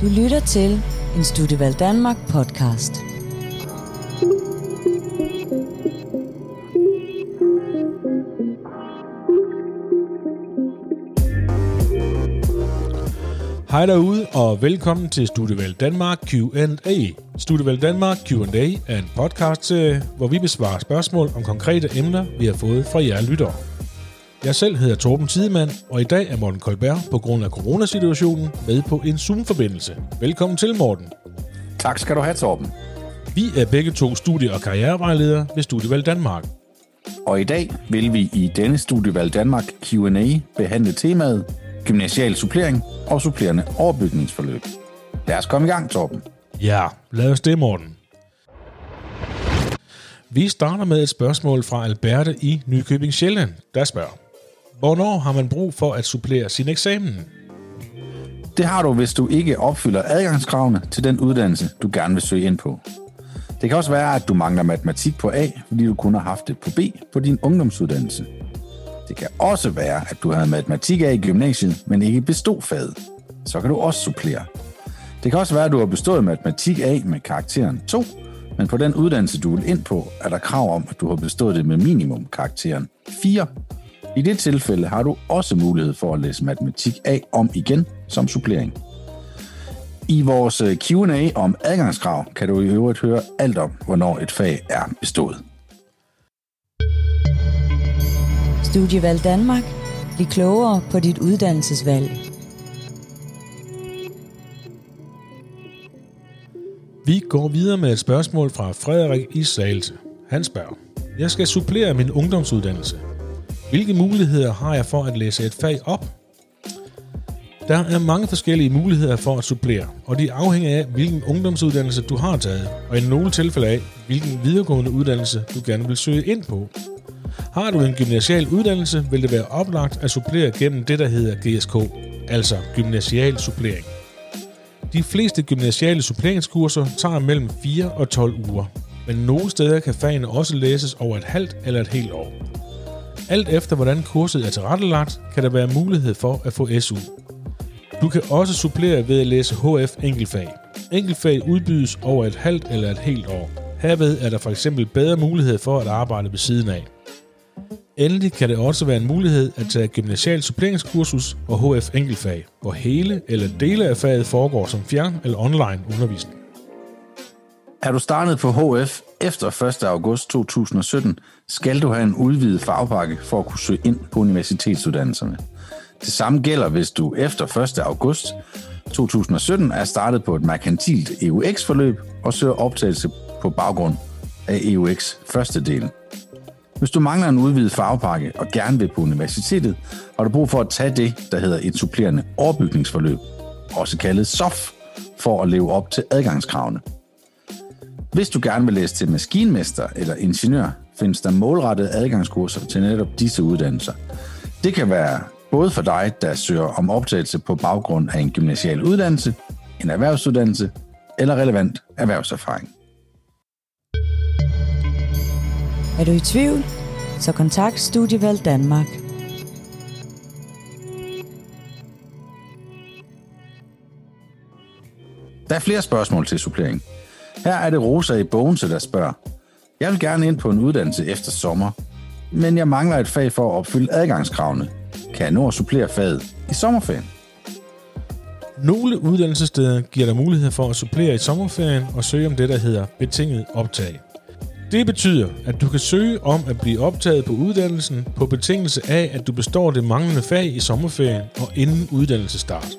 Du lytter til en Studievalg Danmark podcast. Hej derude, og velkommen til Studievalg Danmark Q&A. Studievalg Danmark Q&A er en podcast, øh, hvor vi besvarer spørgsmål om konkrete emner, vi har fået fra jer lyttere. Jeg selv hedder Torben Tidemand, og i dag er Morten Kolberg på grund af coronasituationen med på en Zoom-forbindelse. Velkommen til, Morten. Tak skal du have, Torben. Vi er begge to studie- og karrierevejledere ved Studievalg Danmark. Og i dag vil vi i denne Studievalg Danmark Q&A behandle temaet gymnasial supplering og supplerende overbygningsforløb. Lad os komme i gang, Torben. Ja, lad os det, Morten. Vi starter med et spørgsmål fra Alberte i Nykøbing Sjælland, der spørger. Hvornår har man brug for at supplere sin eksamen? Det har du, hvis du ikke opfylder adgangskravene til den uddannelse, du gerne vil søge ind på. Det kan også være, at du mangler matematik på A, fordi du kun har haft det på B på din ungdomsuddannelse. Det kan også være, at du havde matematik A i gymnasiet, men ikke bestod faget. Så kan du også supplere. Det kan også være, at du har bestået matematik A med karakteren 2, men på den uddannelse, du vil ind på, er der krav om, at du har bestået det med minimum karakteren 4. I det tilfælde har du også mulighed for at læse matematik A om igen som supplering. I vores øh, Q&A om adgangskrav kan du i øvrigt høre alt om, hvornår et fag er bestået. Studievalg Danmark. Bliv klogere på dit uddannelsesvalg. Vi går videre med et spørgsmål fra Frederik i Salse. Han spørger, jeg skal supplere min ungdomsuddannelse. Hvilke muligheder har jeg for at læse et fag op? Der er mange forskellige muligheder for at supplere, og de afhænger af, hvilken ungdomsuddannelse du har taget, og i nogle tilfælde af, hvilken videregående uddannelse du gerne vil søge ind på. Har du en gymnasial uddannelse, vil det være oplagt at supplere gennem det, der hedder GSK, altså gymnasial supplering. De fleste gymnasiale suppleringskurser tager mellem 4 og 12 uger, men nogle steder kan fagene også læses over et halvt eller et helt år. Alt efter hvordan kurset er tilrettelagt, kan der være mulighed for at få SU. Du kan også supplere ved at læse HF enkeltfag. Enkeltfag udbydes over et halvt eller et helt år. Herved er der for eksempel bedre mulighed for at arbejde ved siden af. Endelig kan det også være en mulighed at tage gymnasial suppleringskursus og HF enkeltfag, hvor hele eller dele af faget foregår som fjern- eller online undervisning. Er du startet på HF efter 1. august 2017, skal du have en udvidet fagpakke for at kunne søge ind på universitetsuddannelserne. Det samme gælder, hvis du efter 1. august 2017 er startet på et merkantilt EUX-forløb og søger optagelse på baggrund af EUX første del. Hvis du mangler en udvidet fagpakke og gerne vil på universitetet, har du brug for at tage det, der hedder et supplerende overbygningsforløb, også kaldet SOF, for at leve op til adgangskravene. Hvis du gerne vil læse til maskinmester eller ingeniør, findes der målrettede adgangskurser til netop disse uddannelser. Det kan være både for dig, der søger om optagelse på baggrund af en gymnasial uddannelse, en erhvervsuddannelse eller relevant erhvervserfaring. Er du i tvivl? Så kontakt Studievalg Danmark. Der er flere spørgsmål til supplering. Her er det Rosa i Bogense, der spørger. Jeg vil gerne ind på en uddannelse efter sommer, men jeg mangler et fag for at opfylde adgangskravene. Kan jeg nå at supplere faget i sommerferien? Nogle uddannelsessteder giver dig mulighed for at supplere i sommerferien og søge om det, der hedder betinget optag. Det betyder, at du kan søge om at blive optaget på uddannelsen på betingelse af, at du består det manglende fag i sommerferien og inden uddannelsestart.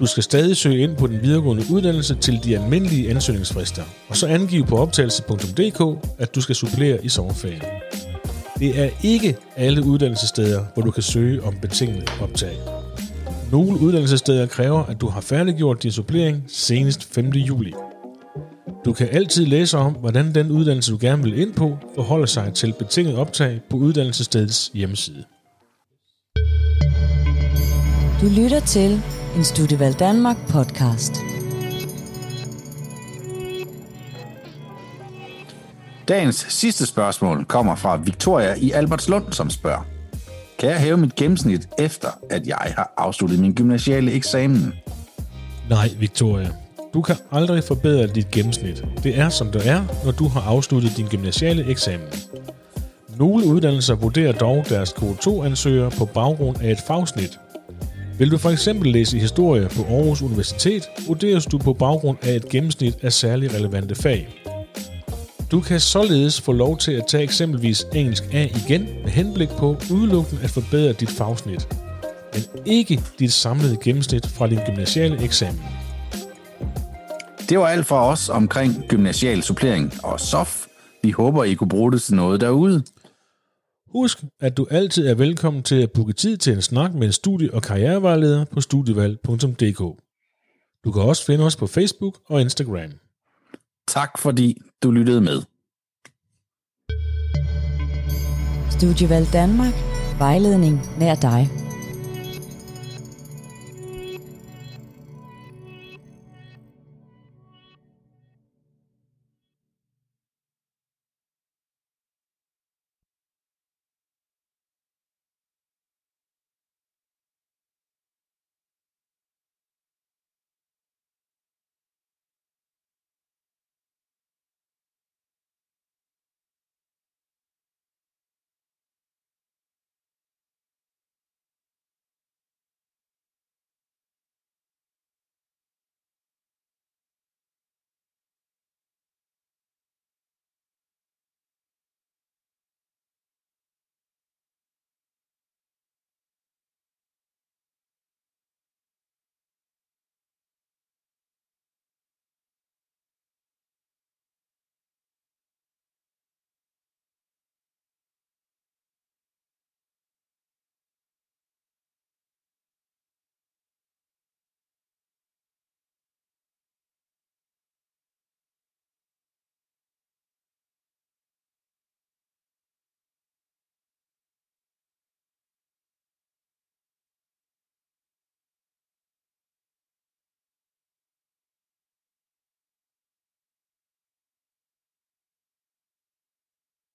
Du skal stadig søge ind på den videregående uddannelse til de almindelige ansøgningsfrister, og så angive på optagelse.dk, at du skal supplere i sommerferien. Det er ikke alle uddannelsessteder, hvor du kan søge om betinget optag. Nogle uddannelsessteder kræver, at du har færdiggjort din supplering senest 5. juli. Du kan altid læse om, hvordan den uddannelse, du gerne vil ind på, forholder sig til betinget optag på uddannelsesstedets hjemmeside. Du lytter til en Studievalg Danmark podcast. Dagens sidste spørgsmål kommer fra Victoria i Albertslund, som spørger. Kan jeg hæve mit gennemsnit efter, at jeg har afsluttet min gymnasiale eksamen? Nej, Victoria. Du kan aldrig forbedre dit gennemsnit. Det er som det er, når du har afsluttet din gymnasiale eksamen. Nogle uddannelser vurderer dog deres K2-ansøgere på baggrund af et fagsnit. Vil du for eksempel læse historie på Aarhus Universitet, vurderes du på baggrund af et gennemsnit af særlig relevante fag. Du kan således få lov til at tage eksempelvis engelsk A igen med henblik på udelukkende at forbedre dit fagsnit, men ikke dit samlede gennemsnit fra din gymnasiale eksamen. Det var alt fra os omkring gymnasial supplering og SOF. Vi håber, I kunne bruge det til noget derude. Husk, at du altid er velkommen til at booke tid til en snak med en studie- og karrierevejleder på studievalg.dk. Du kan også finde os på Facebook og Instagram. Tak fordi du lyttede med. Studievalg Danmark. Vejledning nær dig.